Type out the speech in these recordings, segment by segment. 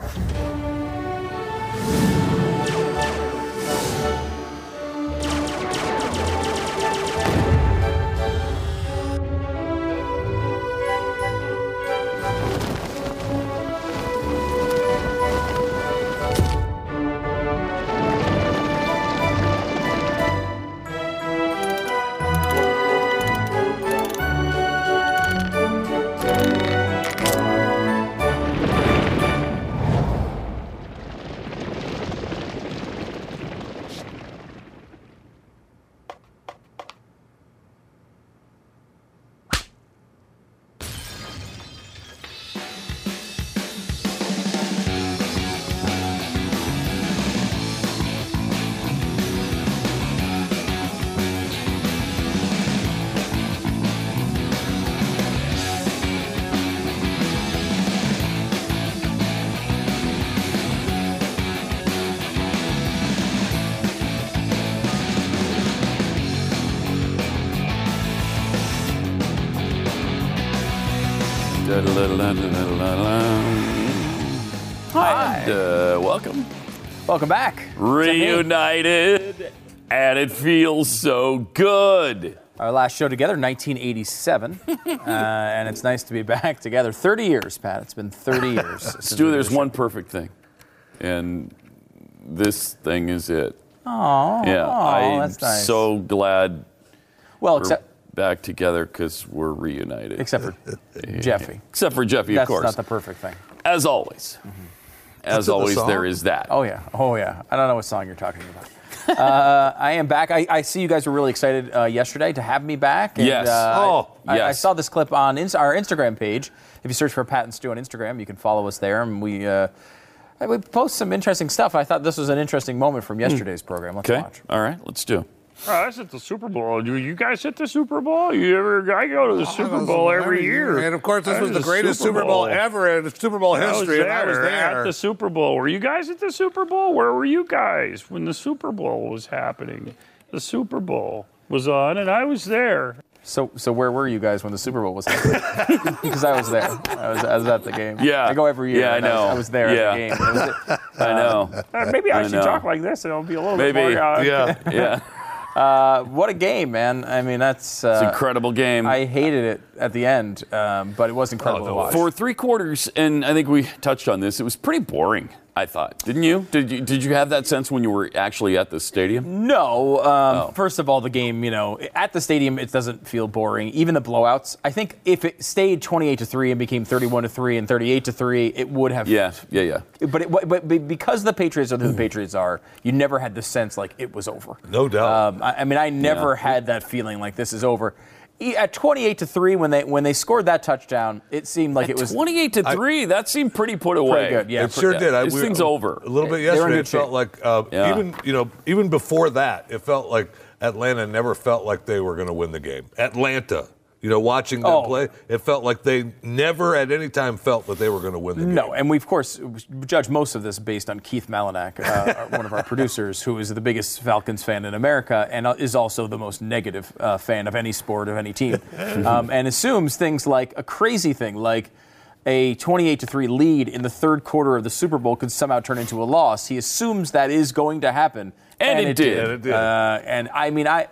you Hi. And, uh, welcome. Welcome back. Reunited. And it feels so good. Our last show together, 1987. uh, and it's nice to be back together. 30 years, Pat. It's been 30 years. Stu, there's one perfect thing. And this thing is it. Oh, Yeah, I'm that's nice. so glad well, except back together because we're reunited. except for Jeffy. Except for Jeffy, That's of course. That's not the perfect thing. As always. As in the always, song? there is that. Oh yeah, oh yeah. I don't know what song you're talking about. uh, I am back. I, I see you guys were really excited uh, yesterday to have me back. And, Yes. Uh, Oh, I, I yes. saw this clip on ins- our Instagram page. If you search for Pat and Stu on Instagram, you can follow us there, and we. Uh, we post some interesting stuff. I thought this was an interesting moment from yesterday's program. Let's Okay. watch. All right, let's do. Oh, that's at the Super Bowl. Do you guys hit the Super Bowl? You ever? I go to the Super Bowl every year. And of course, this That was the greatest Super Bowl ever in Super Bowl I was history, and I was there there. at the Super Bowl. Were you guys at the Super Bowl? Where were you guys when the Super Bowl was happening? The Super Bowl was on, and I was there. So, so where were you guys when the Super Bowl was happening? Because I was there. I was, I was at the game. Yeah. I go every year. Yeah, I and was- know. I was, there Yeah. at the game. It was- I know. Uh, maybe I, I should know. talk like this, and it'll be a little Maybe. bit more. Uh, yeah. yeah. Uh, what a game, man! I mean, that's uh, an incredible game. I hated it at the end, um, but it was incredible Oh. For three quarters, and I think we touched on this, it was pretty boring. I thought, didn't you? Did you did you have that sense when you were actually at the stadium? No. Um, Oh. First of all, the game, you know, at the stadium, it doesn't feel boring. Even the blowouts. I think if it stayed 28 to three and became 31 to three and 38 to three, it would have. Yeah, yeah, yeah. But, it, but but because the Patriots are who the Patriots are, you never had the sense like it was over. No doubt. Um, I, I mean, I never Yeah. had that feeling like this is over. At 28 to three, when they when they scored that touchdown, it seemed like it was Twenty-eight to three. that seemed pretty put away. good, yeah. it sure Yeah, did. I, this we- thing's over. A little bit They were in yesterday. It felt shape. like uh, Yeah. even you know even before that, it felt like Atlanta never felt like they were going to win the game. Atlanta, you know, watching them Oh. play, it felt like they never at any time felt that they were going to win the game. No, and we of course judge most of this based on Keith Malinak, uh, one of our producers, who is the biggest Falcons fan in America and uh, is also the most negative uh, fan of any sport of any team, um, and assumes things like a crazy thing like. A 28 to 3 lead in the third quarter of the Super Bowl could somehow turn into a loss. He assumes that is going to happen. And it did. And it did. Uh, and I mean, I,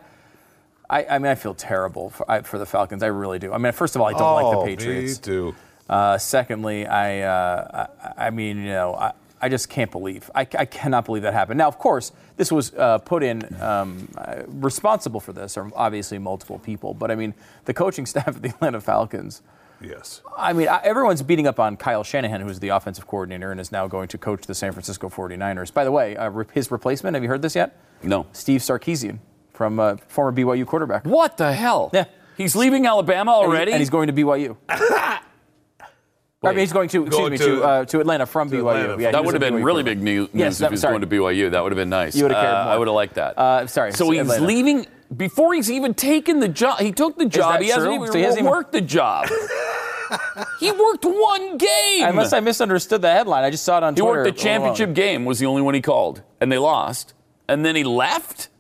I, I mean, I feel terrible for, I, for the Falcons. I really do. I mean, first of all, I don't oh, like the Patriots. Me too. Uh, secondly, I, uh, I, I mean, you know, I, I just can't believe. I, I cannot believe that happened. Now, of course, this was uh, put in. Um, uh, responsible for this are obviously multiple people, but I mean, the coaching staff of the Atlanta Falcons. Yes. I mean, everyone's beating up on Kyle Shanahan, who's the offensive coordinator and is now going to coach the San Francisco 49ers. By the way, uh, his replacement, have you heard this yet? No. Steve Sarkisian from uh, former BYU quarterback. What the hell? Yeah. He's leaving Alabama already. and he's going to BYU. I mean, he's going to excuse Going me to- to uh, to Atlanta from BYU. Atlanta. Yeah, that would have been BYU really quarterback. big news Yes, if that- he's sorry. going to BYU. That would have been nice. You would've cared Uh, more. I would have liked that. Uh, sorry, So he's Atlanta. leaving before he's even taken the job. He took the job. that He hasn't even So he hasn't even- worked the job. he worked one game. Unless I misunderstood the headline, I just saw it on he Twitter. He worked the championship game. Was the only one he called, and they lost. And then he left.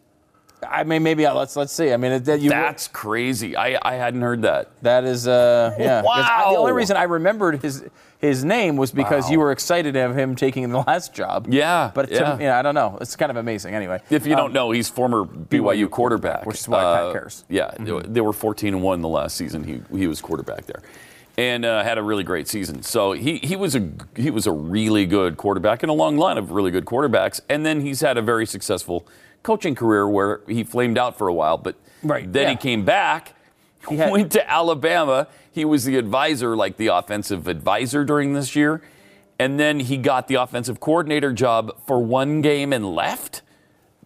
I mean, maybe uh, let's let's see. I mean, that you, That's crazy. I, I hadn't heard that. that is uh, yeah. I- the only reason I remembered his his name was because you were excited of him taking the last job. Yeah, but to- yeah. yeah, I don't know. It's kind of amazing. Anyway, If you Um, don't know, he's former BYU quarterback, Uh, which is why Pat cares. Yeah, they were 14 and one the last season. He he was quarterback there, and uh, had a really great season. So he he was a he was a really good quarterback in a long line of really good quarterbacks. And then he's had a very successful coaching career where he flamed out for a while, but Right, then yeah. he came back. He had- went to Alabama. He was the advisor, like the offensive advisor during this year. And then he got the offensive coordinator job for one game and left.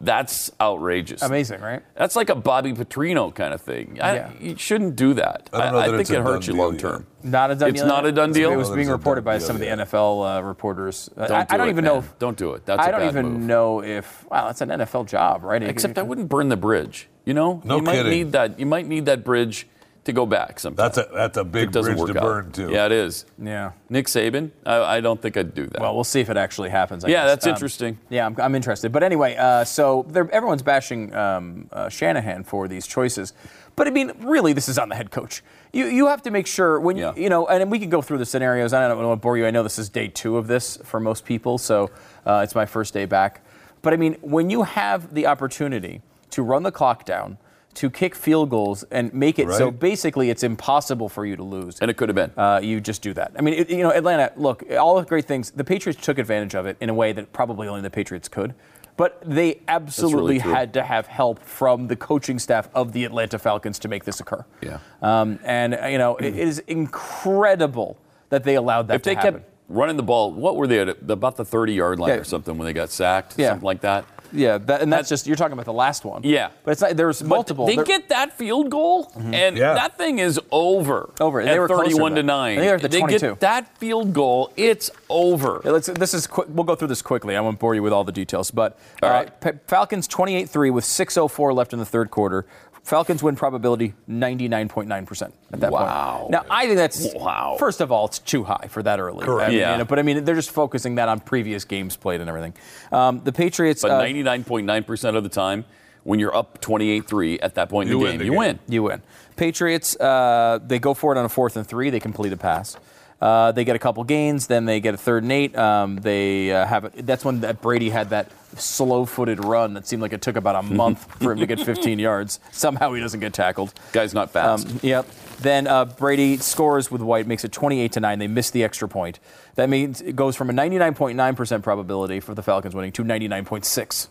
That's outrageous. amazing, right? That's like a Bobby Petrino kind of thing. I, Yeah. You shouldn't do that. I don't know that think it hurts done you long term. Not a done It's deal. not a done deal? It was being reported by deal some of the yet. NFL uh, reporters. Don't I, do I don't it, even man. know. If, Don't do it. That's a I don't bad even move. know if. Wow, that's an NFL job, right? Except I wouldn't burn the bridge. You know, No you might need that. You might need that bridge to go back sometime. That's a that's a big doesn't bridge work to out. burn too. Yeah, it is. Yeah. Nick Saban. I, I don't think I'd do that. Well, we'll see if it actually happens. I yeah, guess. that's Um, interesting. Yeah, I'm, I'm interested. But anyway, uh, so everyone's bashing um, uh, Shanahan for these choices. But I mean, really, this is on the head coach. You, you have to make sure when Yeah. you, you know, and we can go through the scenarios. I don't want to bore you. I know this is day two of this for most people, so uh, it's my first day back. But I mean, when you have the opportunity to run the clock down, to kick field goals and make it so basically it's impossible for you to lose. And it could have been. Uh, you just do that. I mean, it, you know, Atlanta. Look, all the great things. The Patriots took advantage of it in a way that probably only the Patriots could. But they absolutely true. had to have help from the coaching staff of the Atlanta Falcons to make this occur. Yeah. Um, and you know, it, it is incredible that they allowed that if to they happen. kept running the ball, what were they at? About the 30 yard line Yeah. or something when they got sacked? Yeah. Something like that. Yeah, that, and that's just you're talking about the last one. Yeah. but it's not. There's But multiple. They There- get that field goal, and Yeah. that thing is over. Over. At They were 31 to 9. They were at the They get that field goal, it's over. Yeah, Let's, this is quick. We'll go through this quickly. I won't bore you with all the details. But All uh, right. Fa- Falcons 28-3 with 6:04 left in the third quarter. Falcons win probability 99.9% at that Wow. point. Wow. Now, I think that's Wow. First of all, it's too high for that early. Correct. I mean, Yeah. you know, but I mean, they're just focusing that on previous games played and everything. Um, the Patriots. But uh, 99.9% of the time, when you're up 28 3 at that point in the win game, the you game. win. You win. Patriots, uh, they go for it on a fourth and three. They complete a pass. Uh, they get a couple gains, then they get a third and eight. Um, they uh, have it. That's when that Brady had that slow-footed run that seemed like it took about a month for him to get 15 yards. Somehow he doesn't get tackled. Guy's not fast. Um, yep. Then uh, Brady scores with White, makes it 28 to nine. They miss the extra point. That means it goes from a 99.9% probability for the Falcons winning to 99.6.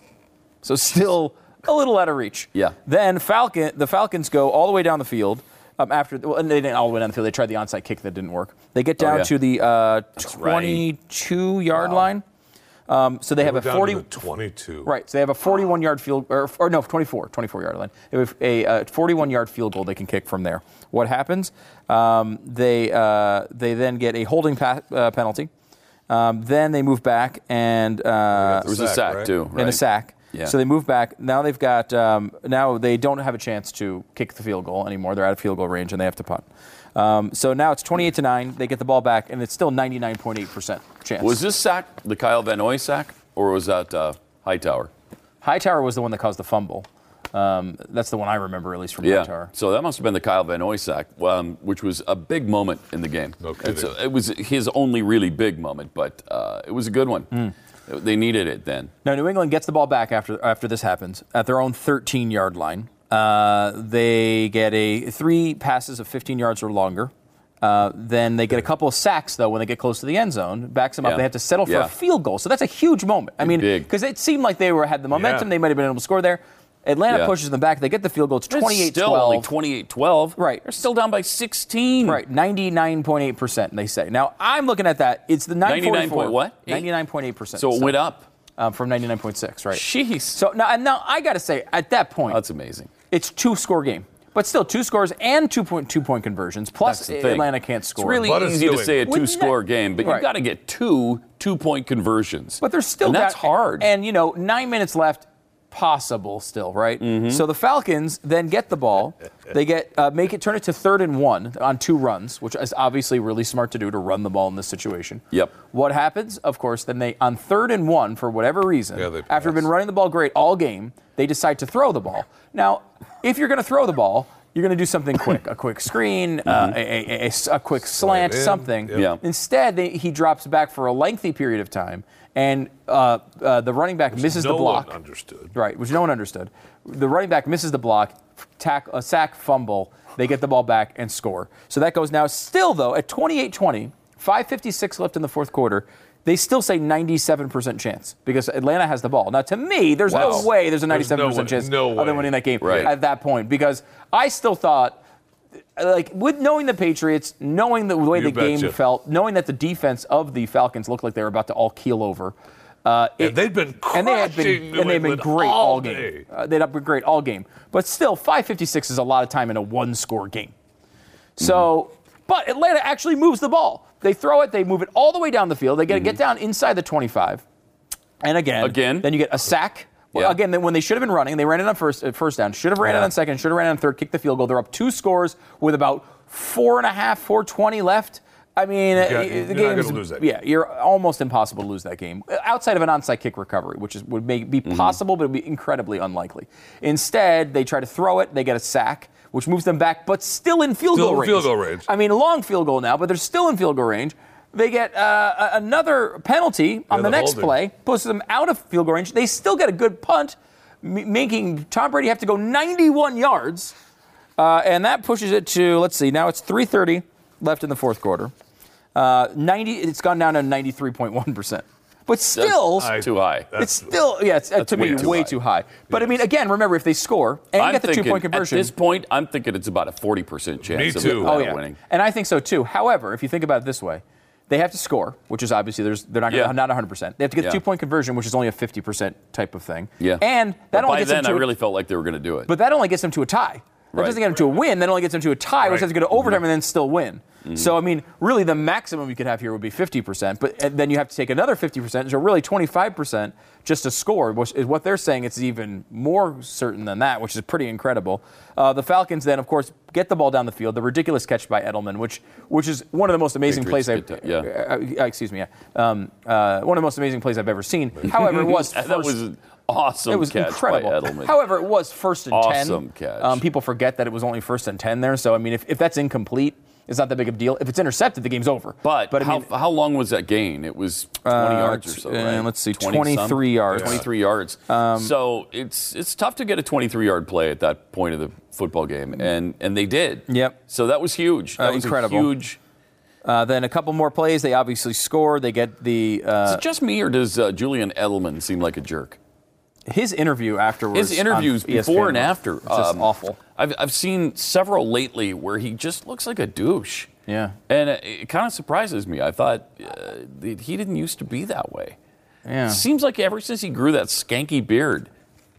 So still a little out of reach. Yeah. Then Falcon, the Falcons go all the way down the field. Um, after well, and they didn't all the way down the field. They tried the onside kick that didn't work. They get down Oh, yeah. to the uh, right. 22 yard line. Um, so they have We're a 40 22. Right. So they have a 41 yard field, or, or no, 24, 24 yard line. They have a uh, 41 yard field goal they can kick from there. What happens? Um, they uh, they then get a holding pa- uh, penalty. Um, then they move back and uh, there was a sack, sack, right? too. and a sack. Yeah. So they move back. Now they've got. Um, now they don't have a chance to kick the field goal anymore. They're out of field goal range and they have to punt. Um, so now it's 28 to nine. They get the ball back and it's still 99.8 percent chance. Was this sack the Kyle Van Noy sack, or was that uh, Hightower? Hightower was the one that caused the fumble. Um, that's the one I remember at least from Yeah. Hightower. So that must have been the Kyle Van Noy sack, um, which was a big moment in the game. No kidding. It was his only really big moment, but uh, it was a good one. Hmm. They needed it then. Now New England gets the ball back after after this happens at their own 13 yard line. Uh, they get a three passes of 15 yards or longer. Uh, then they get a couple of sacks though when they get close to the end zone, backs them up. Yeah. They have to settle for Yeah. a field goal, so that's a huge moment. I mean, because it seemed like they were had the momentum, Yeah. they might have been able to score there. Atlanta Yeah. pushes them back. They get the field goal. It's 28 still only 12. 28-12. Right. They're still down by 16. Right, 99.8%, they say. Now, I'm looking at that. It's the 99 point 944. what? 99.8%. So it went up. um, from 99.6, right? Jeez. So now, now I got to say, at that point, That's amazing. it's two score game. But still, two scores and two point two point conversions. Plus, That's the thing. Atlanta can't score. It's really But it's easy to say a Wouldn't two-score that- game, but Right. you've got to get two two-point conversions. But there's still and that's got- hard. And you know, nine minutes left, possible still, right? Mm-hmm. So the Falcons then get the ball, they get uh, make it turn it to third and one on two runs, which is obviously really smart to do to run the ball in this situation. Yep. What happens? Of course, then they on third and one for whatever reason, Yeah, after been running the ball great all game, they decide to throw the ball. Now, if you're going to throw the ball. You're going to do something quick, a quick screen, uh, a, a- a- a s- a quick slant, in. something. Yep. Yeah. Instead, they, he drops back for a lengthy period of time, and uh, uh, the running back misses no the block. one understood. Right, which no one understood. The running back misses the block, tack, a sack, fumble. They get the ball back and score. So that goes now still, though, at 28 20, 5.56 left in the fourth quarter. They still say 97% chance because Atlanta has the ball. Now, to me, there's Wow. no way there's a 97% There's no chance no of them winning that game Right. at that point because I still thought, like, with knowing the Patriots, knowing the way You the game felt, knowing that the defense of the Falcons looked like they were about to all keel over. Uh, And they've been and they had been New and they've been great all all, game. Uh, they've been great all game. But still, 556 is a lot of time in a one-score game. So, but Atlanta actually moves the ball. They throw it, they move it all the way down the field. They get get down inside the 25. And again, Again? then you get a sack. Well, Yeah. Again, then when they should have been running, they ran it on first, uh, first down. Should have ran it on second. Should have ran it on third. Kicked the field goal. They're up two scores with about four and a half, four twenty left. I mean, uh, got- the you're game's- gonna lose that Yeah, you're almost impossible to lose that game Uh, outside of an onside kick recovery, which is would make, be possible, but it would be incredibly unlikely. Instead, they try to throw it. They get a sack, which moves them back, but still in field Still goal in range. field goal range. I mean, a long field goal now, but they're still in field goal range. They get uh, another penalty on Yeah, the the next play, pushes them out of field goal range. They still get a good punt, m- making Tom Brady have to go 91 yards, uh, and that pushes it to let's see. Now it's 3:30 left in the fourth quarter. Uh, 90. It's gone down to 93.1 percent, but still. That's too high. it's still, yeah, it's, uh, to me, way too way high. too high. But I mean, again, remember if they score and I'm get the thinking, two-point conversion, At this point, I'm thinking it's about a 40% chance Me of too. Atlanta Oh yeah, winning. and I think so too. However, if you think about it this way, they have to score, which is obviously there's they're not Yeah. gonna, not 100. percent They have to get Yeah. the two point conversion, which is only a 50 percent type of thing. Yeah. and that But only by gets then, them I to really felt like they were going to do it. but that only gets them to a tie. That Right. doesn't get them to a win. That only gets them to a tie, which has to go to overtime and then still win. Mm-hmm. So I mean, really, the maximum you could have here would be 50%, but and then you have to take another 50%, so really 25% just to score, which is what they're saying. It's even more certain than that, which is pretty incredible. Uh, the Falcons then, of course, get the ball down the field. The ridiculous catch by Edelman, which which is one of the most amazing Patriots plays I've yeah. uh, uh, excuse me, yeah. um, uh, one of the most amazing plays I've ever seen. However, it was that was awesome it was catch incredible. by Edelman. However, it was first and Awesome ten. catch. Um, people forget that it was only first and ten there. So I mean, if, if that's incomplete, it's not that big of a deal. If it's intercepted, the game's over. but but how, mean, how long was that gain? It was 20 yards or so, uh, right? let's see, 20 some? 23 yards. 23 yards. so it's it's tough to get a 23 yard play at that point of the football game, and and they did. Yep. So that was huge. That Uh, was incredible. Huge. uh, then a couple more plays. They obviously score. They get the Is uh, it just me, or does uh, Julian Edelman seem like a jerk? His interview afterwards. His interviews on E ESPN before and after, just um, awful. I've I've seen several lately where he just looks like a douche. Yeah. And it, it kind of surprises me. I thought uh, he didn't used to be that way. Yeah. Seems like ever since he grew that skanky beard,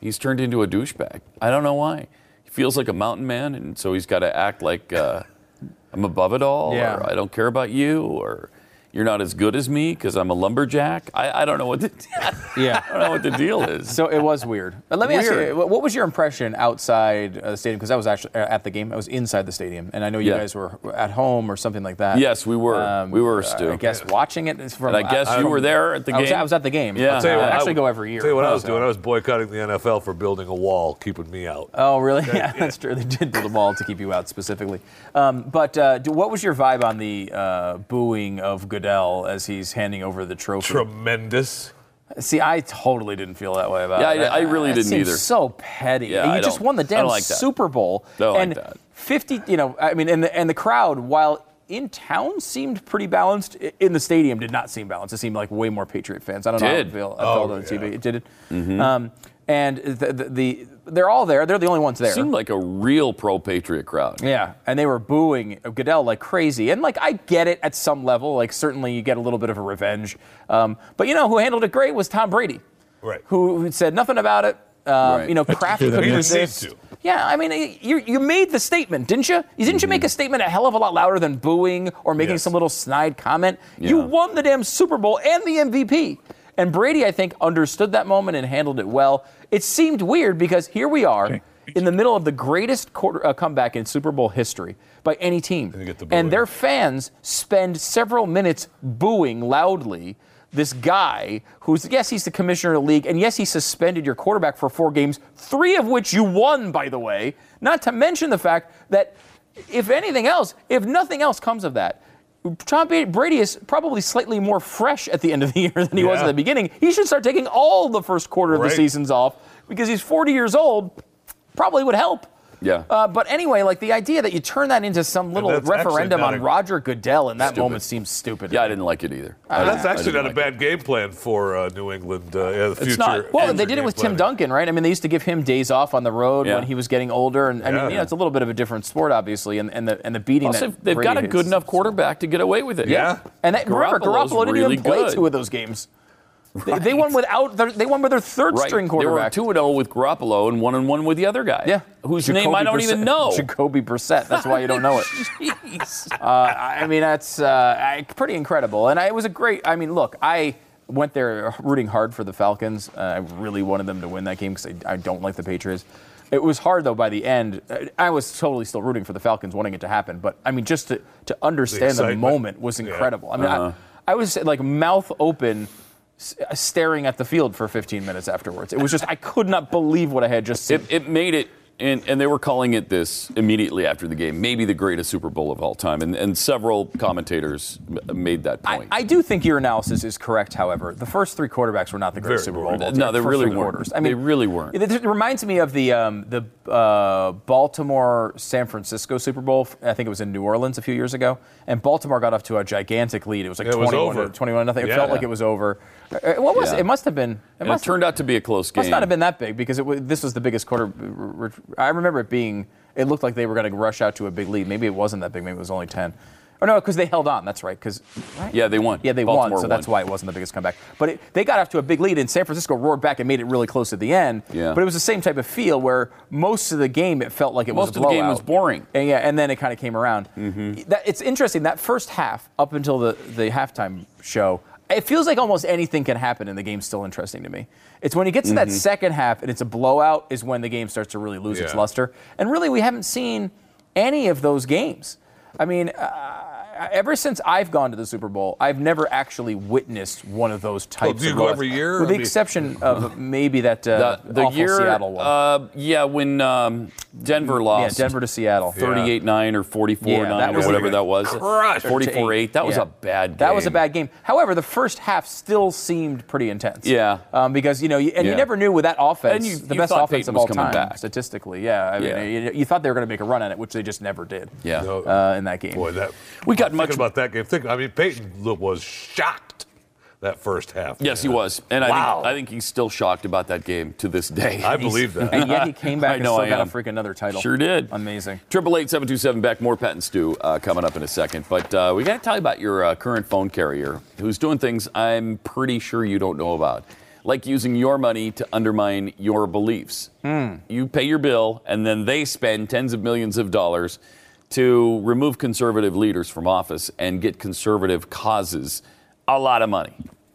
he's turned into a douchebag. I don't know why. He feels like a mountain man, and so he's got to act like uh, I'm above it all, Yeah. or I don't care about you, or you're not as good as me because I'm a lumberjack. I, I don't know what the Yeah. I don't know what the deal is. So it was weird. Uh, Let me ask you, what what was your impression outside uh, the stadium? Because I was actually uh, at the game. I was inside the stadium, and I know you Yeah. guys were at home or something like that. Yes, we were. We were, Stu. I guess watching it From, And I guess you were there at the I was, game? I was at the game. Yeah. I'll tell you I actually I- go every year. Tell you what I was So- doing. I was boycotting the NFL for building a wall, keeping me out. Oh, really? Yeah, that's true. They did build a wall to keep you out specifically. Um, but uh, do- what was your vibe on the uh, booing of Goodell as he's handing over the trophy? Tremendous. See, I totally didn't feel that way about Yeah, it. I- I really That didn't seems either. So petty. Yeah, you I just don't- won the I damn don't like that. Super Bowl. Don't like and that. 50, you know, I mean, and the, and the crowd, while in town seemed pretty balanced, in the stadium did not seem balanced. It seemed like way more Patriot fans. I don't know how Did. it felt, I Oh, felt on the yeah. TV. It did it. Mm-hmm. Um, and the, the, the they're all there. They're the only ones there. Seemed like a real pro-patriot crowd. Yeah, and they were booing Goodell like crazy. And like I get it at some level. Like certainly you get a little bit of a revenge. Um, but you know who handled it great was Tom Brady, Right. who, who said nothing about it. Um, Right. You know, Kraft couldn't didn't resist. to. Yeah, I mean, you, you made the statement, didn't you? Didn't you make a statement a hell of a lot louder than booing or making Yes. some little snide comment? You won the damn Super Bowl and the MVP. And Brady, I think, understood that moment and handled it well. It seemed weird because here we are in the middle of the greatest quarter, uh, comeback in Super Bowl history by any team. the and their fans spend several minutes booing loudly this guy who's, yes, he's the commissioner of the league, and yes, he suspended your quarterback for four games, three of which you won, by the way. Not to mention the fact that, if anything else, if nothing else comes of that, Tom Brady is probably slightly more fresh at the end of the year than he was at the beginning. He should start taking all the first quarter of the seasons off because he's 40 years old. Probably would help. Yeah. Uh, but anyway, like the idea that you turn that into some little referendum on a- Roger Goodell in that Stupid. moment seems stupid. Yeah, I didn't like it either. Uh, That's didn't- actually didn't not a like bad game plan for uh, New England. Uh, yeah, the future. not. Well, they did it game with Tim. Duncan, right? I mean, they used to give him days off on the road Yeah. when he was getting older, and I mean, Yeah. you know, it's a little bit of a different sport, obviously, and, and the and the beating Also, that they've got a good is- enough quarterback to get away with it. Yeah. And that, remember, Garoppolo's Garoppolo didn't really even play good. two of those games. They, they won without. Their, they won with their third Right. string They were quarterback. two and zero with Garoppolo and one and one with the other guy. yeah, Whose Jacoby name I don't Brissett- even know. Jacoby Brissett. That's why you don't know it. Jeez. Uh, I mean, that's uh, pretty incredible. And I, it was a great. I mean, look, I went there rooting hard for the Falcons. Uh, I really wanted them to win that game because I, I don't like the Patriots. It was hard though. By the end, Uh, I was totally still rooting for the Falcons, wanting it to happen. But I mean, just to to understand the, excitement. moment was Yeah. incredible. I mean, I, I was like mouth open. S- Staring at the field for 15 minutes afterwards. It was just, I could not believe what I had just seen. It, it made it, and, and they were calling it this immediately after the game, maybe the greatest Super Bowl of all time. And, and several commentators m- made that point. I do think your analysis is correct. However, the first three quarterbacks were not the greatest Very Super Bowl. of all No, they First really weren't. quarters. I They really weren't. It, it reminds me of the um, the uh, Baltimore San Francisco Super Bowl. I think it was in New Orleans a few years ago, and Baltimore got off to a gigantic lead. It was like It was 21 over. to 21 nothing. It Yeah. felt like it was over. Uh, What was Yeah. it? It must have been. It and it must turned out to be a close game. must not have been that big because it was, this was the biggest quarter. I remember it being. It looked like they were going to rush out to a big lead. Maybe it wasn't that big. Maybe it was only 10. Or no, because they held on. That's right. Because Yeah, they won. yeah, they Baltimore won, so that's why it wasn't the biggest comeback. But it, they got off to a big lead, and San Francisco roared back and made it really close at the end. Yeah. But it was the same type of feel where most of the game it felt like it was blowout. Most of the game was boring. And yeah, and then it kind of came around. That, it's interesting that first half up until the the halftime show. It feels like almost anything can happen, and the game's still interesting to me. It's when you get to that second half and it's a blowout, is when the game starts to really lose its luster. And really, we haven't seen any of those games. I mean, uh, ever since I've gone to the Super Bowl, I've never actually witnessed one of those types. do you of go blowouts. every year? with the mean- exception of maybe that uh, The, the awful year, Seattle one. Uh, yeah, when um, Denver lost. yeah. Denver to Seattle. 38 9 or 44 Yeah, 9 or whatever that was. crush. 44 8. That was a bad game. That was a bad game. However, the first half still seemed pretty intense. Yeah. Um, because you know, you, and you never knew with that offense, And you- the you best offense Peyton of all time, back. statistically. Yeah. I mean, Yeah. You, you thought they were going to make a run at it, which they just never did. Yeah. Uh, in that game. Boy, that We got I'm much- about that game. Think, I mean, Peyton was shocked that first half. Yes, he was. And Wow. I, think, I think he's still shocked about that game to this day. I believe that. And yet he came back I and know still I got a am. freaking another title. Sure did. Amazing. Triple eight seven two seven back. More Pat and Stu uh, coming up in a second. But uh, we got to tell you about your uh, current phone carrier, who's doing things I'm pretty sure you don't know about, like using your money to undermine your beliefs. You pay your bill, and then they spend tens of millions of dollars to remove conservative leaders from office and get conservative causes a lot of money.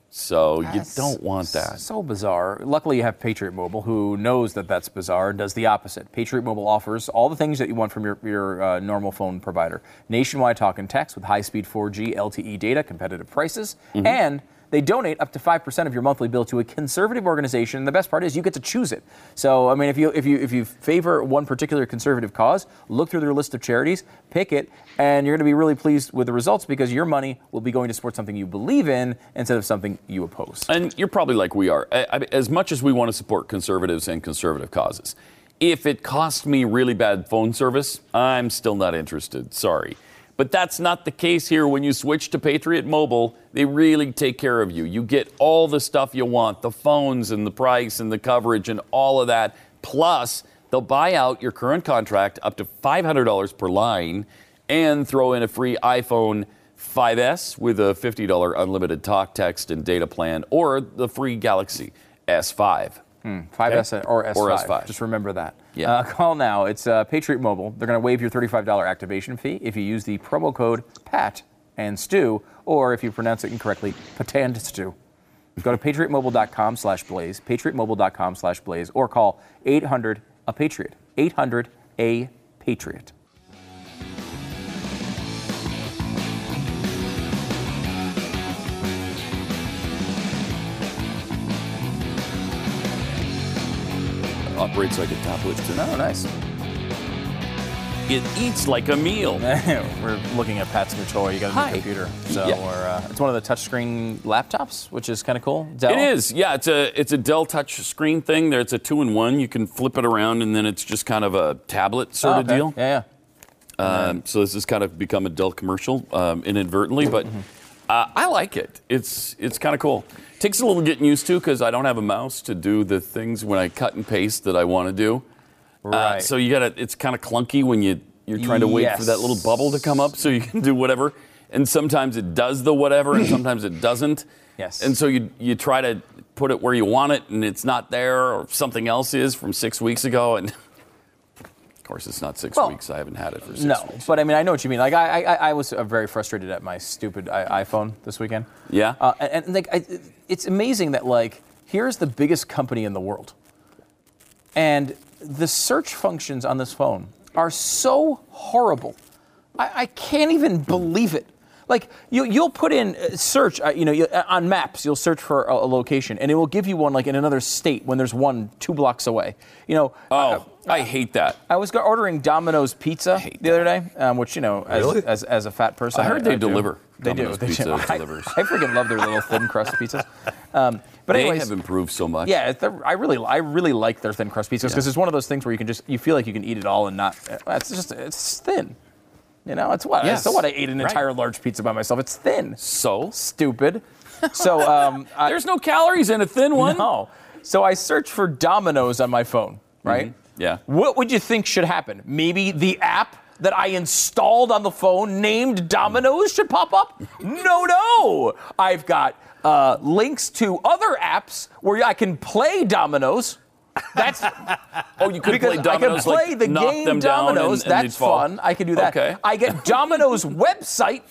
So you don't want that. So bizarre. Luckily, you have Patriot Mobile, who knows that that's bizarre and does the opposite. Patriot Mobile offers all the things that you want from your, your uh, normal phone provider nationwide talk and text with high speed 4G LTE data, competitive prices, Mm-hmm. and they donate up to 5% of your monthly bill to a conservative organization. And the best part is you get to choose it. So, I mean, if you, if you, if you favor one particular conservative cause, look through their list of charities, pick it, and you're going to be really pleased with the results because your money will be going to support something you believe in instead of something you oppose. And you're probably like we are. As much as we want to support conservatives and conservative causes, if it costs me really bad phone service, I'm still not interested. Sorry. But that's not the case here. When you switch to Patriot Mobile, they really take care of you. You get all the stuff you want the phones and the price and the coverage and all of that. Plus, they'll buy out your current contract up to $500 per line and throw in a free iPhone 5S with a $50 unlimited talk, text, and data plan, or the free Galaxy S5. 5S hmm, or S5. Or S5. Just remember that. Yeah. Uh, call now. It's uh, Patriot Mobile. They're going to waive your $35 activation fee if you use the promo code PAT and STU, or if you pronounce it incorrectly, Patand Stew. Go to patriotmobile.com slash blaze, patriotmobile.com slash blaze, or call 800 a Patriot. 800 a Patriot. Operates like a tablet. too. Oh, nice. It eats like a meal. We're looking at Pat's new toy. You got a new Hi. computer. So Yeah. we're, uh, it's one of the touchscreen laptops, which is kind of cool. Dell. It is, yeah. It's a it's a Dell touch screen thing. There, it's a two in one. You can flip it around, and then it's just kind of a tablet sort Oh, of deal. Yeah, yeah. Um, so this has kind of become a Dell commercial um, inadvertently, but Mm-hmm. Uh, I like it. It's it's kind of cool. Takes a little getting used to because I don't have a mouse to do the things when I cut and paste that I want to do. Uh, Right. so you gotta. It's kind of clunky when you you're trying to wait for that little bubble to come up so you can do whatever. And sometimes it does the whatever, and sometimes it doesn't. Yes. And so you you try to put it where you want it, and it's not there, or something else is from six weeks ago, and. Of course, it's not six Well, weeks. I haven't had it for six No, weeks. but I mean, I know what you mean. Like, I, I, I was uh, very frustrated at my stupid I- iPhone this weekend. Yeah? Uh, and, and like, I, it's amazing that like, here's the biggest company in the world, and the search functions on this phone are so horrible. I, I can't even believe it. Like you, you'll put in uh, search, uh, you know, you, uh, on maps, you'll search for a, a location, and it will give you one like in another state when there's one two blocks away. You know, Oh, I hate that. I was ordering Domino's pizza hate the other day, um, which you know, as, Really? as, as a fat person, I heard they do. deliver. They Domino's do. They Pizza do. I, delivers. I freaking love their little thin crust pizzas. Um, but They anyways, have improved so much. yeah, I really, I really like their thin crust pizzas because it's one of those things where you can just, you feel like you can eat it all and not. uh, It's just, it's thin. You know, it's what. Yes. So what? I ate an Right. entire large pizza by myself. It's thin. So Stupid. So um, I, there's no calories in a thin one. no. So I search for Domino's on my phone. Right. Yeah. What would you think should happen? Maybe the app that I installed on the phone named Domino's should pop up? No, no. I've got uh, links to other apps where I can play Domino's. That's Oh, you could because play I can dominoes. play like, the game down and- Domino's. and That's fun. I can do that. Okay. I get Domino's website.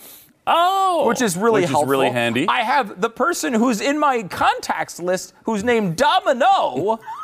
Oh, Which is really which helpful. is really handy. I have the person who's in my contacts list who's named Domino,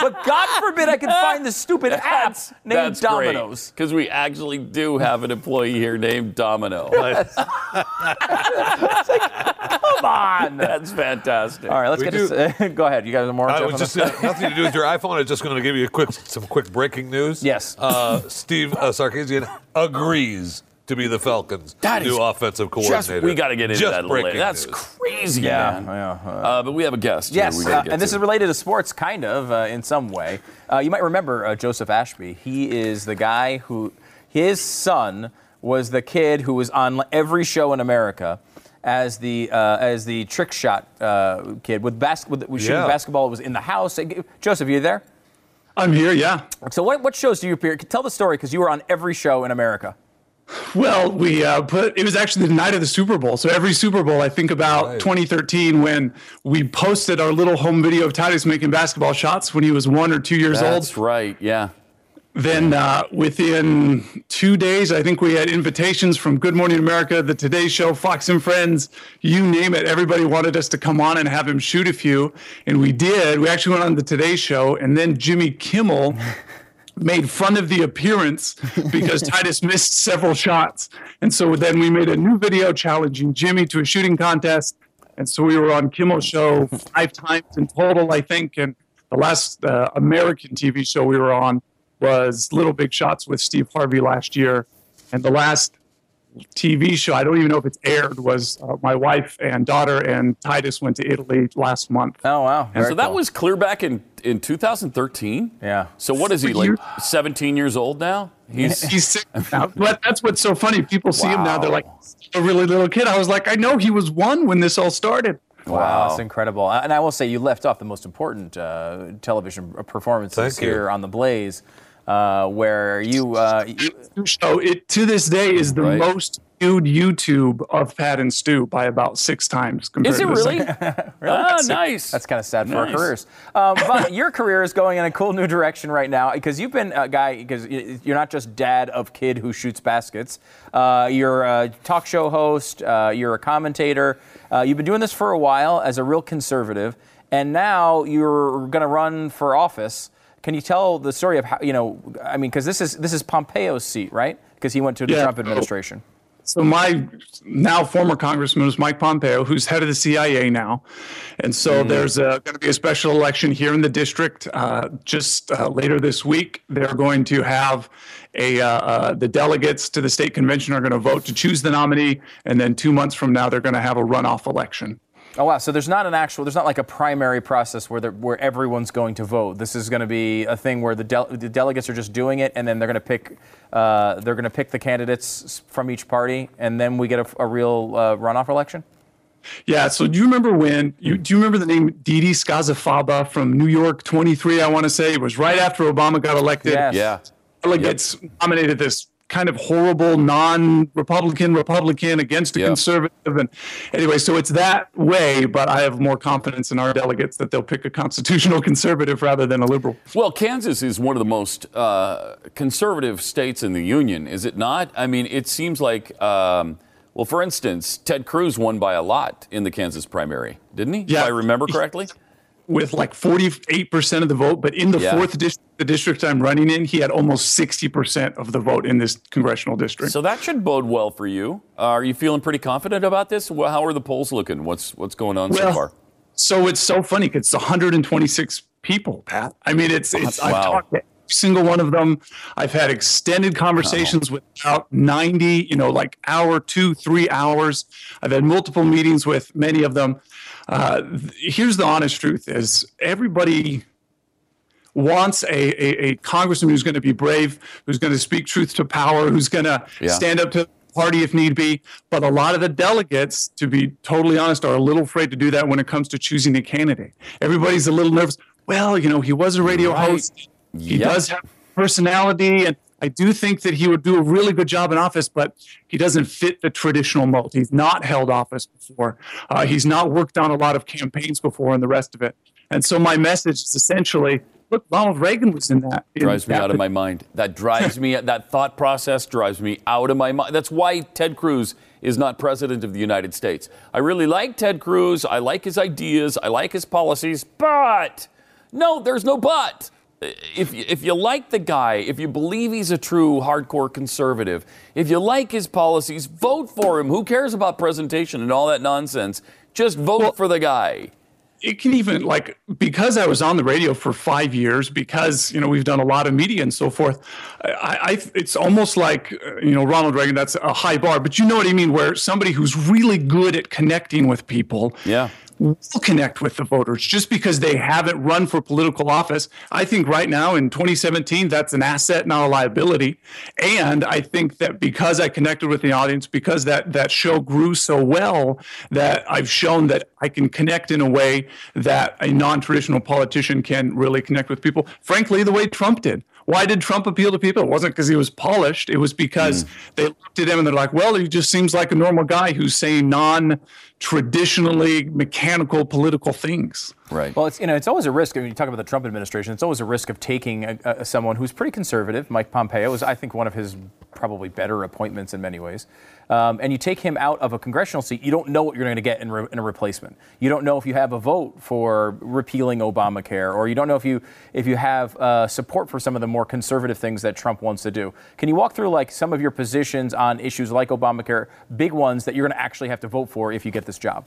but God forbid I can find the stupid app named Domino's. because we actually do have an employee here named Domino. Yes. like, come on. That's fantastic. All right, let's We get to. Go ahead. You guys have more? Uh, Jeff, it was on just uh, nothing to do with your iPhone. I'm just going to give you a quick, some quick breaking news. Yes. Uh, Steve uh, Sarkisian agrees to be the Falcons' That is new offensive Just, coordinator. we got to get into Just that a later. That's news. crazy, Yeah, man. yeah, Uh, but we have a guest. Yes, we gotta uh, and this to. is related to sports, kind of, uh, in some way. Uh, you might remember uh, Joseph Ashby. He is the guy who, his son was the kid who was on every show in America as the uh, as the trick shot uh, kid with, bas- with, with shooting Yeah. basketball. It was in the house. Joseph, are you there? I'm here, yeah. So what, what shows do you appear? Tell the story because you were on every show in America. Well, we uh, put it was actually the night of the Super Bowl. So every Super Bowl, I think about Right. 2013 when we posted our little home video of Titus making basketball shots when he was one or two years That's old. That's right. Yeah. Then uh, within two days, I think we had invitations from Good Morning America, The Today Show, Fox and Friends, you name it. Everybody wanted us to come on and have him shoot a few, and we did. We actually went on The Today Show, and then Jimmy Kimmel made fun of the appearance because Titus missed several shots. And so then we made a new video challenging Jimmy to a shooting contest. And so we were on Kimmel's show five times in total, I think. And the last uh, American TV show we were on was Little Big Shots with Steve Harvey last year. And the last TV show, I don't even know if it's aired, was uh, my wife and daughter and Titus went to Italy last month. Oh wow! And so Very that was clear back in, in 2013. Yeah. So what is he like? You- 17 years old now? He's He's six now. But that's what's so funny. People see him now, they're like, a really little kid. I was like, I know he was one when this all started. Wow, that's incredible. And I will say, you left off the most important uh, television performances Thank you. here on the Blaze. Uh, where you, uh, you show it to this day is the Right. most viewed YouTube of Pat and Stu by about six times. compared Is it to the really? second. Ah, nice. That's kind of sad for our careers. Um, but your career is going in a cool new direction right now because you've been a guy, because you're not just dad of kid who shoots baskets. Uh, you're a talk show host, uh, you're a commentator. Uh, you've been doing this for a while as a real conservative, and now you're going to run for office. Can you tell the story of how, you know, I mean, because this is, this is Pompeo's seat, right? Because he went to the Yeah. Trump administration. So my now former congressman is Mike Pompeo, who's head of the CIA now, and so there's going to be a special election here in the district uh, just uh, later this week. They're going to have a uh, uh, the delegates to the state convention are going to vote to choose the nominee, and then two months from now they're going to have a runoff election. Oh wow! So there's not an actual, there's not like a primary process where where everyone's going to vote. This is going to be a thing where the, del- the delegates are just doing it, and then they're going to pick, uh, they're going to pick the candidates from each party, and then we get a, a real uh, runoff election. Yeah. So do you remember when? You, do you remember the name Dede Scozzafava from New York 23? I want to say it was right after Obama got elected. Yes. Yeah. delegates nominated this kind of horrible non-Republican Republican against a Yeah. conservative, and anyway, so it's that way. But I have more confidence in our delegates that they'll pick a constitutional conservative rather than a liberal. Well, Kansas is one of the most uh, conservative states in the union, is it not? I mean, it seems like, um, well, for instance, Ted Cruz won by a lot in the Kansas primary, didn't he? Yeah. If I remember correctly. With like 48% of the vote, but in the Yeah. fourth district, the district I'm running in, he had almost 60% of the vote in this congressional district. So that should bode well for you. Uh, are you feeling pretty confident about this? Well, how are the polls looking? What's what's going on so far? So it's so funny 'cause it's 126 people, Pat. I mean, it's, it's I've talked to every single one of them. I've had extended conversations with about 90, you know, like hour, two, three hours. I've had multiple meetings with many of them. Uh, here's the honest truth: is everybody wants a, a, a congressman who's going to be brave, who's going to speak truth to power, who's going to Yeah. stand up to the party if need be. But a lot of the delegates, to be totally honest, are a little afraid to do that when it comes to choosing a candidate. Everybody's a little nervous. Well, you know, he was a radio Right. host. He Yep. does have personality, and I do think that he would do a really good job in office, but he doesn't fit the traditional mold. He's not held office before. Uh, he's not worked on a lot of campaigns before, and the rest of it. And so my message is essentially, look, Ronald Reagan was in that. in drives me that out of my mind. That drives me. That thought process drives me out of my mind. That's why Ted Cruz is not president of the United States. I really like Ted Cruz. I like his ideas. I like his policies. But no, there's no but. If you, if you like the guy, if you believe he's a true hardcore conservative, if you like his policies, vote for him. Who cares about presentation and all that nonsense? Just vote for the guy. it can even like because I was on the radio for five years, because you know we've done a lot of media and so forth. I, I it's almost like you know Ronald Reagan. That's a high bar, but you know what I mean. Where somebody who's really good at connecting with people, Yeah. Will connect with the voters just because they haven't run for political office. I think right now in 2017, that's an asset, not a liability. And I think that because I connected with the audience, because that, that show grew so well, that I've shown that I can connect in a way that a non traditional politician can really connect with people. Frankly, the way Trump did. Why did Trump appeal to people? It wasn't because he was polished. It was because hmm. they looked at him and they're like, well, he just seems like a normal guy who's saying non traditionally mechanical political things. Right. Well, it's you know it's always a risk. I mean, you talk about the Trump administration. It's always a risk of taking a, a, someone who's pretty conservative. Mike Pompeo is, I think, one of his probably better appointments in many ways. Um, and you take him out of a congressional seat, you don't know what you're going to get in, re, in a replacement. You don't know if you have a vote for repealing Obamacare, or you don't know if you if you have uh, support for some of the more conservative things that Trump wants to do. Can you walk through like some of your positions on issues like Obamacare, big ones that you're going to actually have to vote for if you get this job?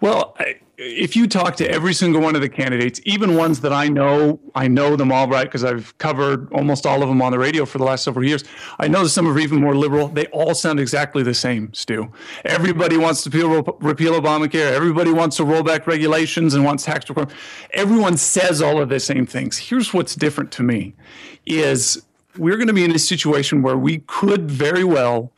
Well, I- if you talk to every single one of the candidates, even ones that I know, I know them all right because I've covered almost all of them on the radio for the last several years. I know that some are even more liberal. They all sound exactly the same, Stu. Everybody wants to repeal, repeal Obamacare. Everybody wants to roll back regulations and wants tax reform. Everyone says all of the same things. Here's what's different to me is we're going to be in a situation where we could very well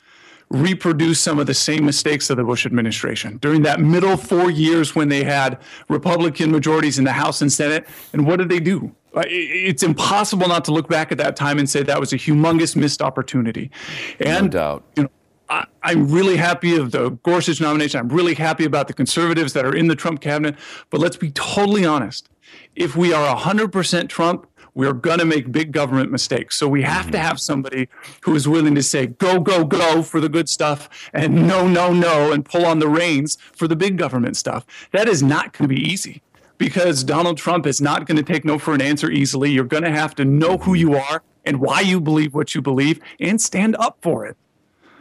reproduce some of the same mistakes of the Bush administration during that middle four years when they had Republican majorities in the House and Senate. And what did they do? It's impossible not to look back at that time and say that was a humongous missed opportunity. And no doubt. you know, I, I'm really happy of the Gorsuch nomination. I'm really happy about the conservatives that are in the Trump cabinet. But let's be totally honest. If we are 100% Trump, we're going to make big government mistakes. So we have to mm-hmm. have somebody who is willing to say, go, go, go for the good stuff and no, no, no, and pull on the reins for the big government stuff. That is not going to be easy because Donald Trump is not going to take no for an answer easily. You're going to have to know who you are and why you believe what you believe and stand up for it.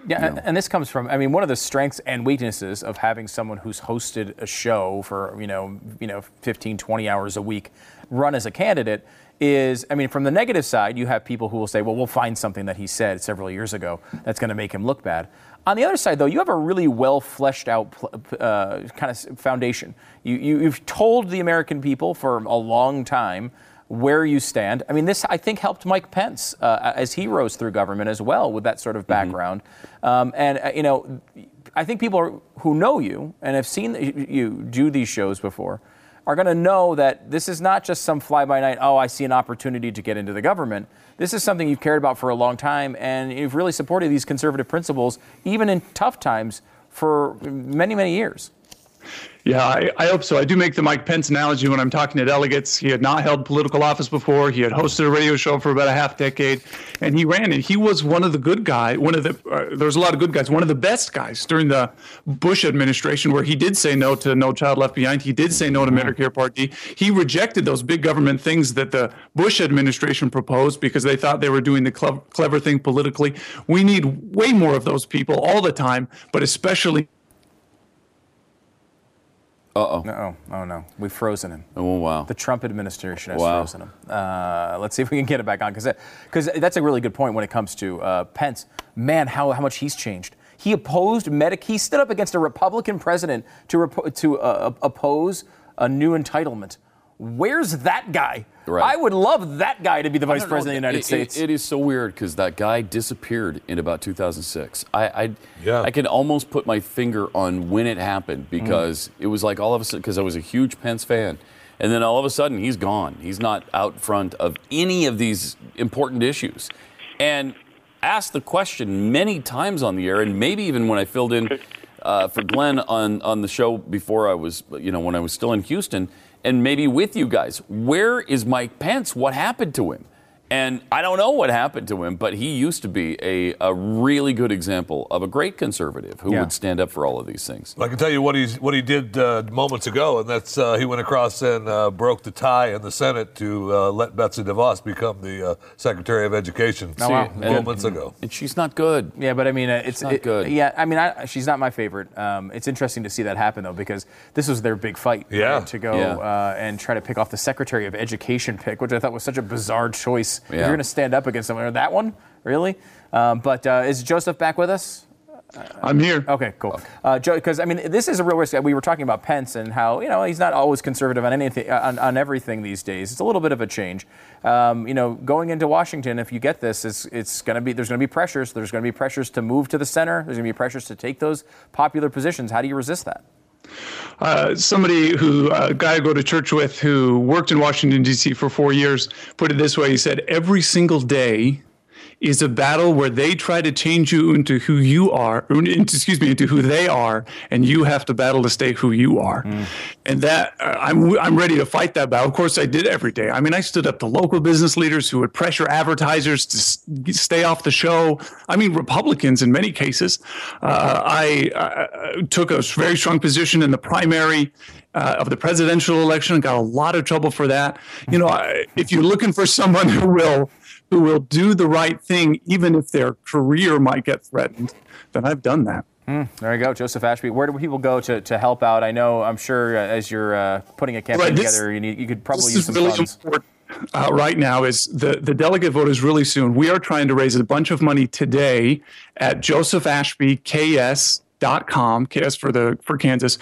Yeah, and- and this comes from I mean one of the strengths and weaknesses of having someone who's hosted a show for, you know, you know 15 20 hours a week run as a candidate is I mean from the negative side you have people who will say, "Well, we'll find something that he said several years ago that's going to make him look bad." On the other side, though, you have a really well fleshed out uh, kind of foundation. You, you, you've told the American people for a long time where you stand. I mean, this I think helped Mike Pence uh, as he rose through government as well with that sort of background. Um, and uh, you know, I think people are, who know you and have seen you do these shows before are going to know that this is not just some fly by night. Oh, I see an opportunity to get into the government. This is something you've cared about for a long time, and you've really supported these conservative principles, even in tough times, for many, many years. Yeah, I, I hope so. I do make the Mike Pence analogy when I'm talking to delegates. He had not held political office before. He had hosted a radio show for about a half decade, and he ran And He was one of the good guys. One of the uh, there was a lot of good guys. One of the best guys during the Bush administration, where he did say no to No Child Left Behind. He did say no to Medicare Part D. He rejected those big government things that the Bush administration proposed because they thought they were doing the clever, clever thing politically. We need way more of those people all the time, but especially Uh oh. Oh, oh no, we've frozen him. Oh wow. The Trump administration has Wow. frozen him. Uh, let's see if we can get it back on because because that's a really good point when it comes to uh, Pence. Man, how how much he's changed. He opposed Medic. He stood up against a Republican president to repo- to uh, oppose a new entitlement. Where's that guy? Right. I would love that guy to be the vice don't know. president of the United It- it- States. it is so weird because that guy disappeared in about 2006. I, I, Yeah. I can almost put my finger on when it happened because it was like all of a sudden, because I was a huge Pence fan. And then all of a sudden, he's gone. He's not out front of any of these important issues. And asked the question many times on the air, and maybe even when I filled in uh, for Glenn on, on the show before I was, you know, when I was still in Houston, and maybe with you guys. Where is Mike Pence? What happened to him? And I don't know what happened to him, but he used to be a, a really good example of a great conservative who Yeah. would stand up for all of these things. I can tell you what he's what he did uh, moments ago, and that's uh, he went across and uh, broke the tie in the Senate to uh, let Betsy DeVos become the uh, Secretary of Education Oh, wow. moments ago. And she's not good. Yeah, but I mean, uh, it's not it- good. Yeah, I mean, I, she's not my favorite. Um, it's interesting to see that happen though, because this was their big fight. Yeah. right, to go Yeah. uh, and try to pick off the Secretary of Education pick, which I thought was such a bizarre choice. If Yeah. you're going to stand up against someone, or that one, really? Um, but uh, is Joseph back with us? I'm here. Okay, cool. Uh, Because I mean, this is a real risk. We were talking about Pence and how you know he's not always conservative on anything, on, on everything these days. It's a little bit of a change. Um, you know, going into Washington, if you get this, it's, it's going to be there's going to be pressures. There's going to be pressures to move to the center. There's going to be pressures to take those popular positions. How do you resist that? Uh, somebody who a guy I go to church with who worked in Washington D.C. for four years put it this way. He said, "Every single day." Is a battle where they try to change you into who you are, into, excuse me, into who they are, and you have to battle to stay who you are. And that uh, I'm I'm ready to fight that battle. Of course, I did every day. I mean, I stood up to local business leaders who would pressure advertisers to s- stay off the show. I mean, Republicans in many cases. Uh, I uh, took a very strong position in the primary uh, of the presidential election. Got a lot of trouble for that. You know, I, if you're looking for someone who will who will do the right thing, even if their career might get threatened, then I've done that. There you go, Joseph Ashby. Where do people go to, to help out? I know, I'm sure, uh, as you're uh, putting a campaign Right, this- together, you need you could probably this use is some really funds. important uh, right now is the, the delegate vote is really soon. We are trying to raise a bunch of money today at Joseph Ashby KS dot com KS for the for Kansas,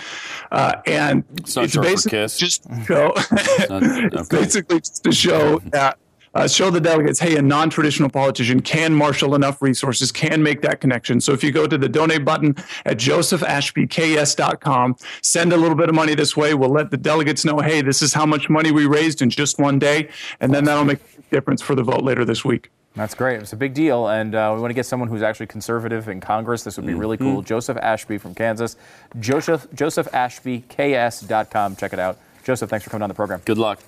uh, and It's not short for basically KISS. just to show. not- it's okay. basically just to show that uh, show the delegates, hey, a non-traditional politician can marshal enough resources, can make that connection. So if you go to the donate button at josephashbyks.com, send a little bit of money this way. We'll let the delegates know, hey, this is how much money we raised in just one day, and then that'll make a difference for the vote later this week. That's great. It's a big deal, and uh, we want to get someone who's actually conservative in Congress. This would be really cool. Joseph Ashby from Kansas. Joseph josephashbyks.com. Check it out. Joseph, thanks for coming on the program. Good luck.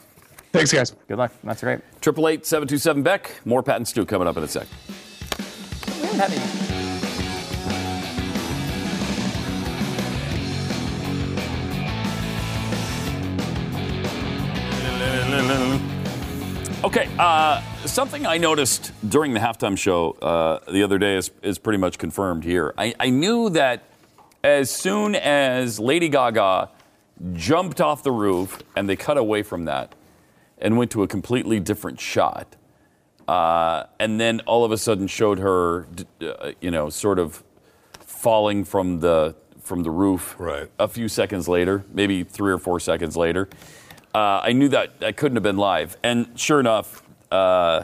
Thanks, guys. Good luck. That's great. Triple eight seven two seven Beck. More Pat and Stu coming up in a sec. We haven't had any. Okay, uh, something I noticed during the halftime show uh, the other day is, is pretty much confirmed here. I, I knew that as soon as Lady Gaga jumped off the roof and they cut away from that and went to a completely different shot, uh, and then all of a sudden showed her, uh, you know, sort of falling from the from the roof. Right. A few seconds later, maybe three or four seconds later, uh, I knew that that couldn't have been live, and sure enough, uh,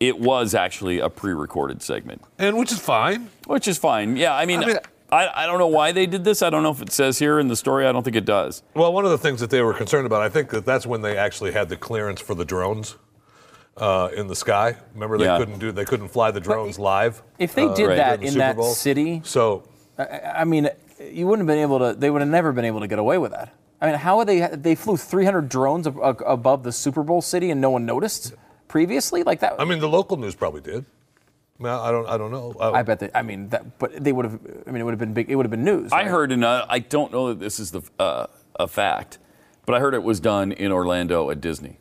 it was actually a pre-recorded segment, And which is fine. which is fine. Yeah, I mean. I mean- I, I don't know why they did this. I don't know if it says here in the story. I don't think it does. Well, one of the things that they were concerned about, I think that that's when they actually had the clearance for the drones uh, in the sky. Remember, they Yeah. couldn't do, they couldn't fly the drones live. If they uh, did Right. that the in Super that Bowl. city, So I mean, you wouldn't have been able to. They would have never been able to get away with that. I mean, how are they? They flew 300 drones ab- ab- above the Super Bowl city and no one noticed previously, like that. I mean, the local news probably did. Well, I don't, I don't know. Uh, I bet they. I mean, that. But they would have. I mean, it would have been big. It would have been news. I heard, and I don't know that this is the uh, a fact, but I heard it was done in Orlando at Disney.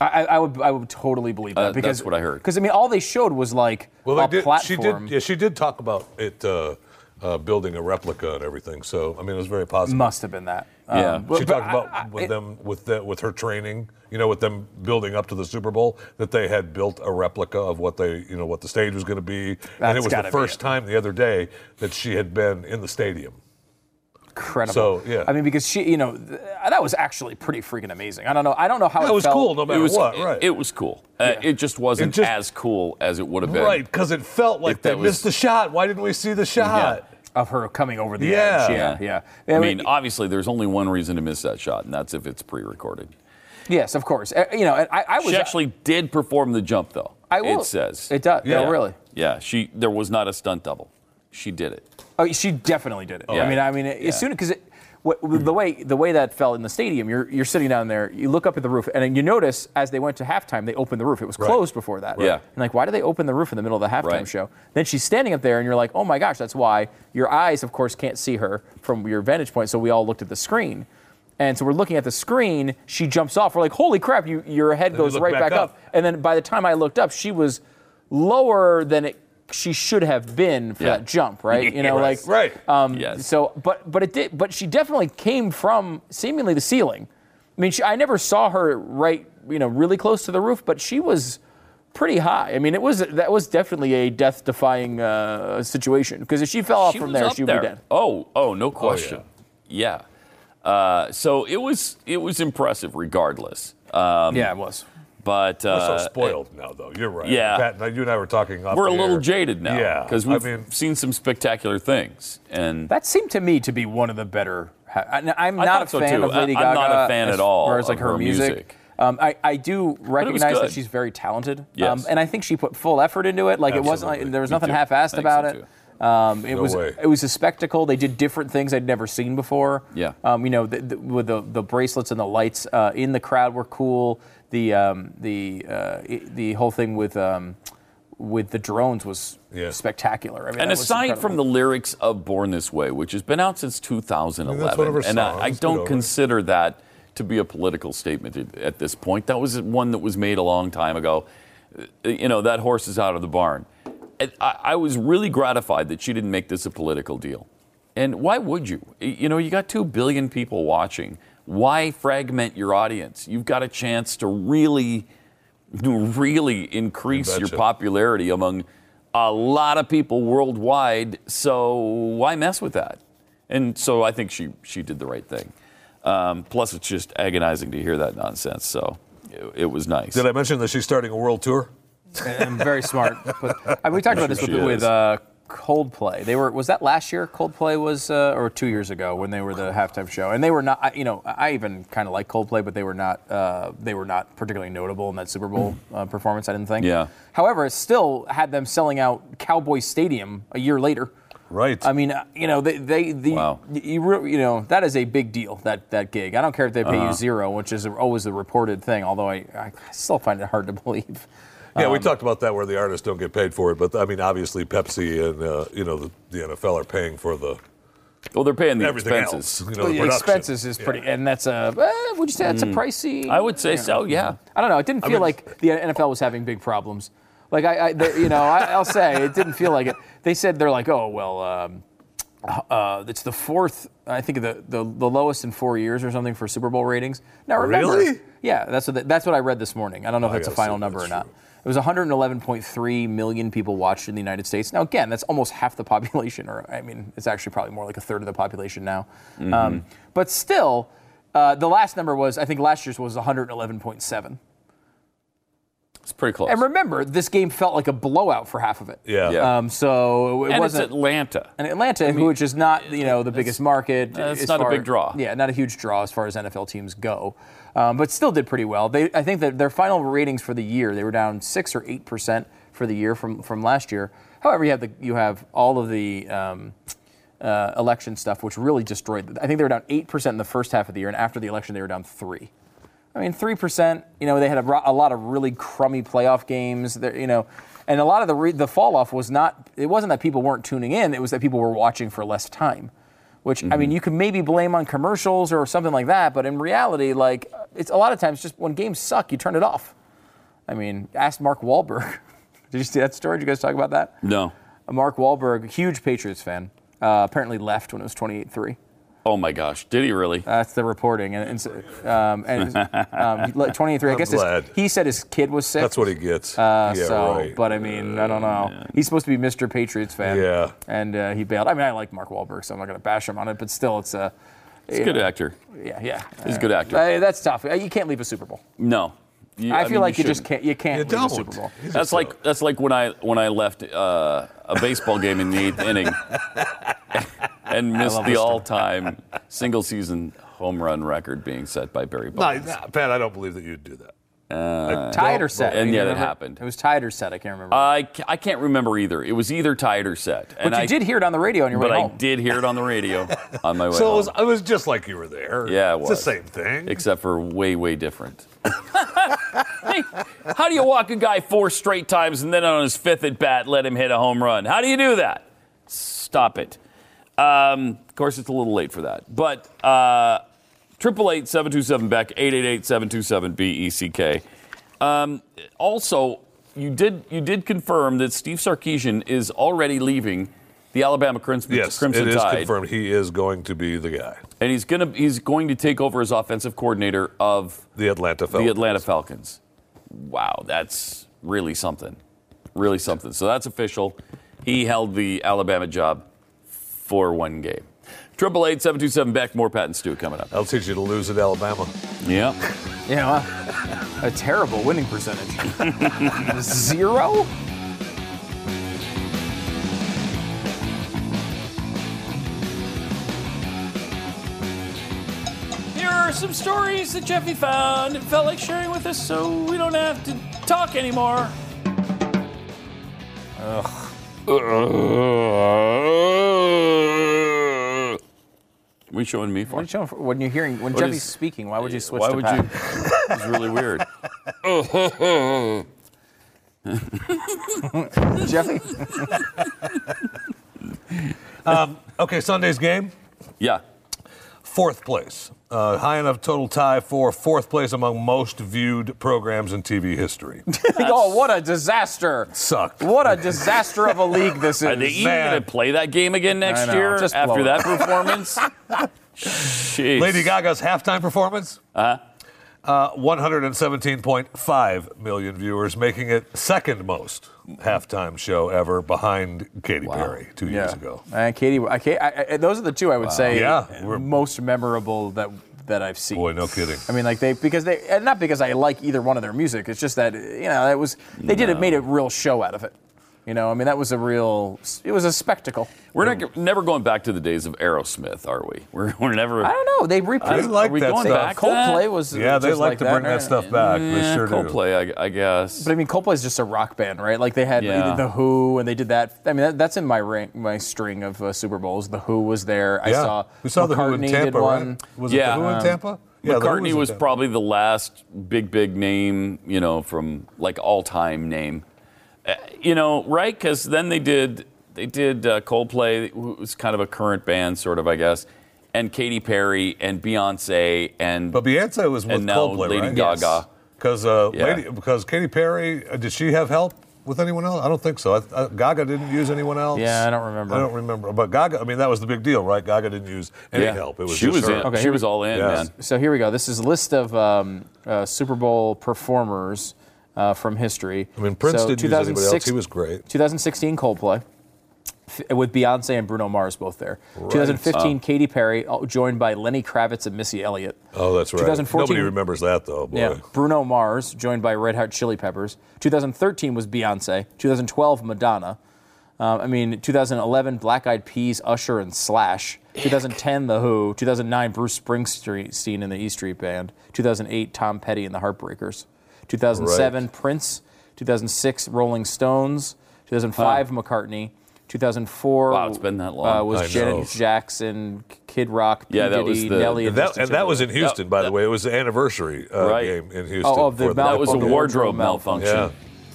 I, I I would. I would totally believe that Uh, because that's what I heard. Because I mean, all they showed was like well, a they did, she did. Yeah, she did talk about it uh, uh, building a replica and everything. So I mean, it was very positive. Must have been that. Yeah. Um, but- she but talked I- about I- with it- them with the, with her training, you know, with them building up to the Super Bowl, that they had built a replica of what they, you know, what the stage was going to be, and it was the first it. time the other day that she had been in the stadium. incredible. So, yeah. I mean, because she, you know, th- that was actually pretty freaking amazing. I don't know. I don't know how It was felt. cool, no matter It was what, it- right? It, was cool. Uh, it just wasn't just- as cool as it would have been. right, because it felt like they that was- missed the shot. Why didn't we see the shot? of her coming over the Yeah. edge. Yeah, yeah. I mean, obviously, there's only one reason to miss that shot, and that's if it's pre-recorded. Yes, of course. Uh, you know, I, I was She actually did perform the jump, though. I will. It says it does. Yeah. Yeah, really. Yeah, she. There was not a stunt double. She did it. Oh, she definitely did it. Yeah. I mean, I mean, Yeah. as soon because the way the way that fell in the stadium, you're you're sitting down there, you look up at the roof, and then you notice as they went to halftime, they opened the roof. It was closed before that. Yeah. And like, why did they open the roof in the middle of the halftime Right. show? Then she's standing up there, and you're like, oh my gosh, that's why your eyes, of course, can't see her from your vantage point. So we all looked at the screen. And so we're looking at the screen. She jumps off. We're like, "Holy crap! You, your head you goes look right back back, up. up. And then by the time I looked up, she was lower than it, she should have been for Yeah. that jump, right? You know, like Right. um, Yes. So, but but it did. But she definitely came from seemingly the ceiling. I mean, she, I never saw her right, you know, really close to the roof, but she was pretty high. I mean, it was that was definitely a death-defying uh, situation because if she fell off She from there, she would there. be dead. Oh, oh, no question. yeah. Uh, so it was it was impressive, regardless. Um, yeah, it was. But We're uh, so spoiled now, though. You're right. yeah. Pat, you and I were talking. Off we're a little air. jaded now. Yeah, because we've mean- seen some spectacular things, and That seemed to me to be one of the better. I- I'm not a so, fan too. of Lady Gaga. I'm not a fan at all Whereas like her, her music. music. Um, I, I do recognize that she's very talented. Um, Yes. and I think she put full effort into it. Like it wasn't like there was Me nothing too. half-assed about so, it. Um, it No was way. it was a spectacle. They did different things I'd never seen before. Yeah. Um, you know, the, the, with the, the bracelets and the lights uh, in the crowd were cool. The um, the uh, the whole thing with um, with the drones was Yeah. spectacular. I mean, And aside from the lyrics of Born This Way, which has been out since 2011, I mean, that's one of her and I, songs. I Get don't consider that to be a political statement at- at this point. That was one that was made a long time ago. Uh, You know, that horse is out of the barn. I, was really gratified that she didn't make this a political deal. And why would you? You know, you got two billion people watching. Why fragment your audience? You've got a chance to really, really increase You your popularity among a lot of people worldwide. So why mess with that? And so I think she she did the right thing. Um, plus, it's just agonizing to hear that nonsense. So it, it was nice. Did I mention that she's starting a world tour? And very smart. But, I mean, we talked about this with, with uh, Coldplay. They were was that last year? Coldplay was uh, or two years ago when they were the halftime show, and they were not. You know, I even kind of like Coldplay, but they were not. Uh, they were not particularly notable in that Super Bowl uh, performance. I didn't think. Yeah. However, it still had them selling out Cowboy Stadium a year later. Right. I mean, uh, you know, they, they the Wow. you, you know that is a big deal that that gig. I don't care if they pay Uh-huh. you zero, which is always the reported thing. Although I, I still find it hard to believe. Yeah, Um, we talked about that where the artists don't get paid for it, but I mean, obviously Pepsi and uh, you know the, the NFL are paying for the well, they're paying the expenses. else. You know, Well, the the expenses is pretty, and that's a. Uh, would you say that's a pricey? I would say so. Yeah. I don't know. It didn't feel mean- like the NFL was having big problems. Like I, I the, you know, I, I'll say it didn't feel like it. They said they're like, oh well, um, uh, it's the fourth. I think the, the the lowest in four years or something for Super Bowl ratings. Now remember, Really? yeah, that's what the, that's what I read this morning. I don't know if I that's a final see number or not. true. It was 111.3 million people watched in the United States. Now, again, that's almost half the population, or I mean, it's actually probably more like a third of the population now. Um, but still, uh, the last number was, I think last year's was 111.7. It's pretty close. And remember, this game felt like a blowout for half of it. Yeah. Yeah. Um, so it and wasn't. Atlanta. and Atlanta, which is not you know the biggest market, uh, it's as not a big draw. Yeah, not a huge draw as far as NFL teams go, um, but still did pretty well. They, I think that their final ratings for the year they were down six or eight percent for the year from from last year. However, you have the you have all of the um, uh, election stuff, which really destroyed. I think they were down eight percent in the first half of the year, and after the election, they were down three. I mean, three percent. You know, they had a, a lot of really crummy playoff games. There, you know, and a lot of the re- the fall off was not. It wasn't that people weren't tuning in. It was that people were watching for less time. Which I mean, you could maybe blame on commercials or something like that, but in reality, like it's a lot of times just when games suck, you turn it off. I mean, ask Mark Wahlberg. Did you see that story? Did you guys talk about that? No. Mark Wahlberg, huge Patriots fan, uh, apparently left when it was 28-3. Oh my gosh. Did he really? That's the reporting, and, and so- um, and um, 23. I I'm guess his, he said his kid was sick. That's what he gets. Uh, yeah, so, right. but I mean, I don't know. He's supposed to be Mr. Patriots fan. Yeah. And uh, he bailed. I mean, I like Mark Wahlberg, so I'm not going to bash him on it. But still, it's a. He's a good actor. Yeah, yeah. He's a good actor. Uh, that's tough. Uh, You can't leave a Super Bowl. No. You- I feel mean, like you, just can't. You can't You leave a don't. Super Bowl. He's That's a- like that's like when I when I left uh, a baseball game in the eighth inning and missed the all-time single season home run record being set by Barry Bonds. no, Pat, I don't believe that you'd do that. I Tied or set? And You yet it happened. It was tied or set. I can't remember. I, I can't remember either. It was either tied or set. but and you I, did hear it on the radio on your way home. But I did hear it on the radio on my way So it home. was, it was just like you were there. Yeah, it It's was. the same thing. except for way, way different. Hey, how do you walk a guy four straight times and then on his fifth at bat let him hit a home run? How do you do that? Stop it. Um, of course, it's a little late for that. But uh, triple eight seven two seven Beck eight eight eight seven two seven B E C K. Um, also, you did you did confirm that Steve Sarkisian is already leaving the Alabama Crimson, yes, Crimson it is confirmed he is going to be the guy. And he's gonna he's going to take over as offensive coordinator of The Atlanta Falcons. the Atlanta Falcons. Wow, that's really something, really something. So that's official. He held the Alabama job for one game. Triple eight seven two seven Beck. More Pat and Stu coming up. I'll teach you to lose at Alabama. Yeah. You know, uh, a terrible winning percentage. Zero? Some stories that Jeffy found and felt like sharing with us so we don't have to talk anymore. What are you showing me for? What are you showing for- when you're hearing when What Jeffy's is- speaking? Why would you switch Why to would Pat? you? It's really weird. Jeffy? Um, okay, Sunday's game, Yeah. Fourth place. Uh, high enough total tie for fourth place among most viewed programs in TV history. oh, what a disaster! Sucked. What a disaster of a league this is. Are they even going to play that game again next know, year after that performance? Jeez. Lady Gaga's halftime performance? Uh-huh. Uh, 117.5 million viewers, making it second most halftime show ever behind Katy Perry two years ago. And Katy, I, I, I, those are the two I would say Yeah, most memorable that that I've seen. Boy, no kidding. I mean, like they because they and not because I like either one of their music. It's just that you know it was they did it made a real show out of it. You know, I mean that was a real it was a spectacle. We're not, never going back to the days of Aerosmith, are we? We're, we're never. I don't know. They They repeated. like Are we that going stuff. back to that? Coldplay was Yeah, they just like to bring that stuff back. They Eh, sure do. Coldplay, I, I guess. But I mean, Coldplay is just a rock band, right? Like they had Yeah. the Who, and they did that. I mean, that, that's in my rank, my string of uh, Super Bowls. The Who was there. I Yeah. saw we saw the Who in Tampa, one. right? Was Yeah. it the Who in Um, Tampa? Yeah, McCartney in was probably the last big, big name, you know, from like all time name. Uh, you know, right? Because then they did they did uh, Coldplay, who was kind of a current band, sort of, I guess, and Katy Perry and Beyonce and But Beyonce was with and now Coldplay, Lady right? Gaga. Because uh, Yeah. Lady, because Katy Perry, uh, did she have help with anyone else? I don't think so. I, uh, Gaga didn't use anyone else. Yeah, I don't remember. I don't remember. But Gaga, I mean, that was the big deal, right? Gaga didn't use any Yeah. help. It was she just was her. in. Okay, she was all in, Yes. man. So here we go. This is a list of um, uh, Super Bowl performers uh, from history. I mean, Prince So didn't use anybody else. He was great. 2016 Coldplay. f- With Beyonce and Bruno Mars both there. 2015 Katy Perry, uh, joined by Lenny Kravitz and Missy Elliott. Oh, that's right. 2014 Nobody remembers that, though, boy. Yeah, Bruno Mars, joined by Red Hot Chili Peppers. 2013 was Beyonce. 2012, Madonna. Um, I mean, 2011, Black Eyed Peas, Usher, and Slash. 2010, The Who. 2009, Bruce Springsteen and the E Street Band. 2008, Tom Petty and the Heartbreakers. 2007, Right. Prince. 2006, Rolling Stones. 2005, McCartney. 2004 Wow, it's been that long. Uh, was I Janet know. Jackson, Kid Rock, P. Yeah, that Diddy, was the- Nelly, And that, and that was in. Houston, by the way. It was the anniversary uh, Right. game in Houston. Oh, of the Mal- That was a wardrobe malfunction. Yeah.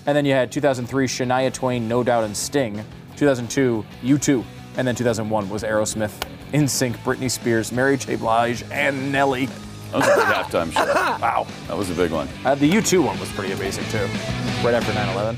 And then you had 2003 Shania Twain, No Doubt, and Sting. 2002 U2, and then 2001 was Aerosmith, NSYNC, Britney Spears, Mary J. Blige, and Nelly. That was a big halftime show. Wow, that was a big one. Uh, the U2 one was pretty amazing too, right after 9/11.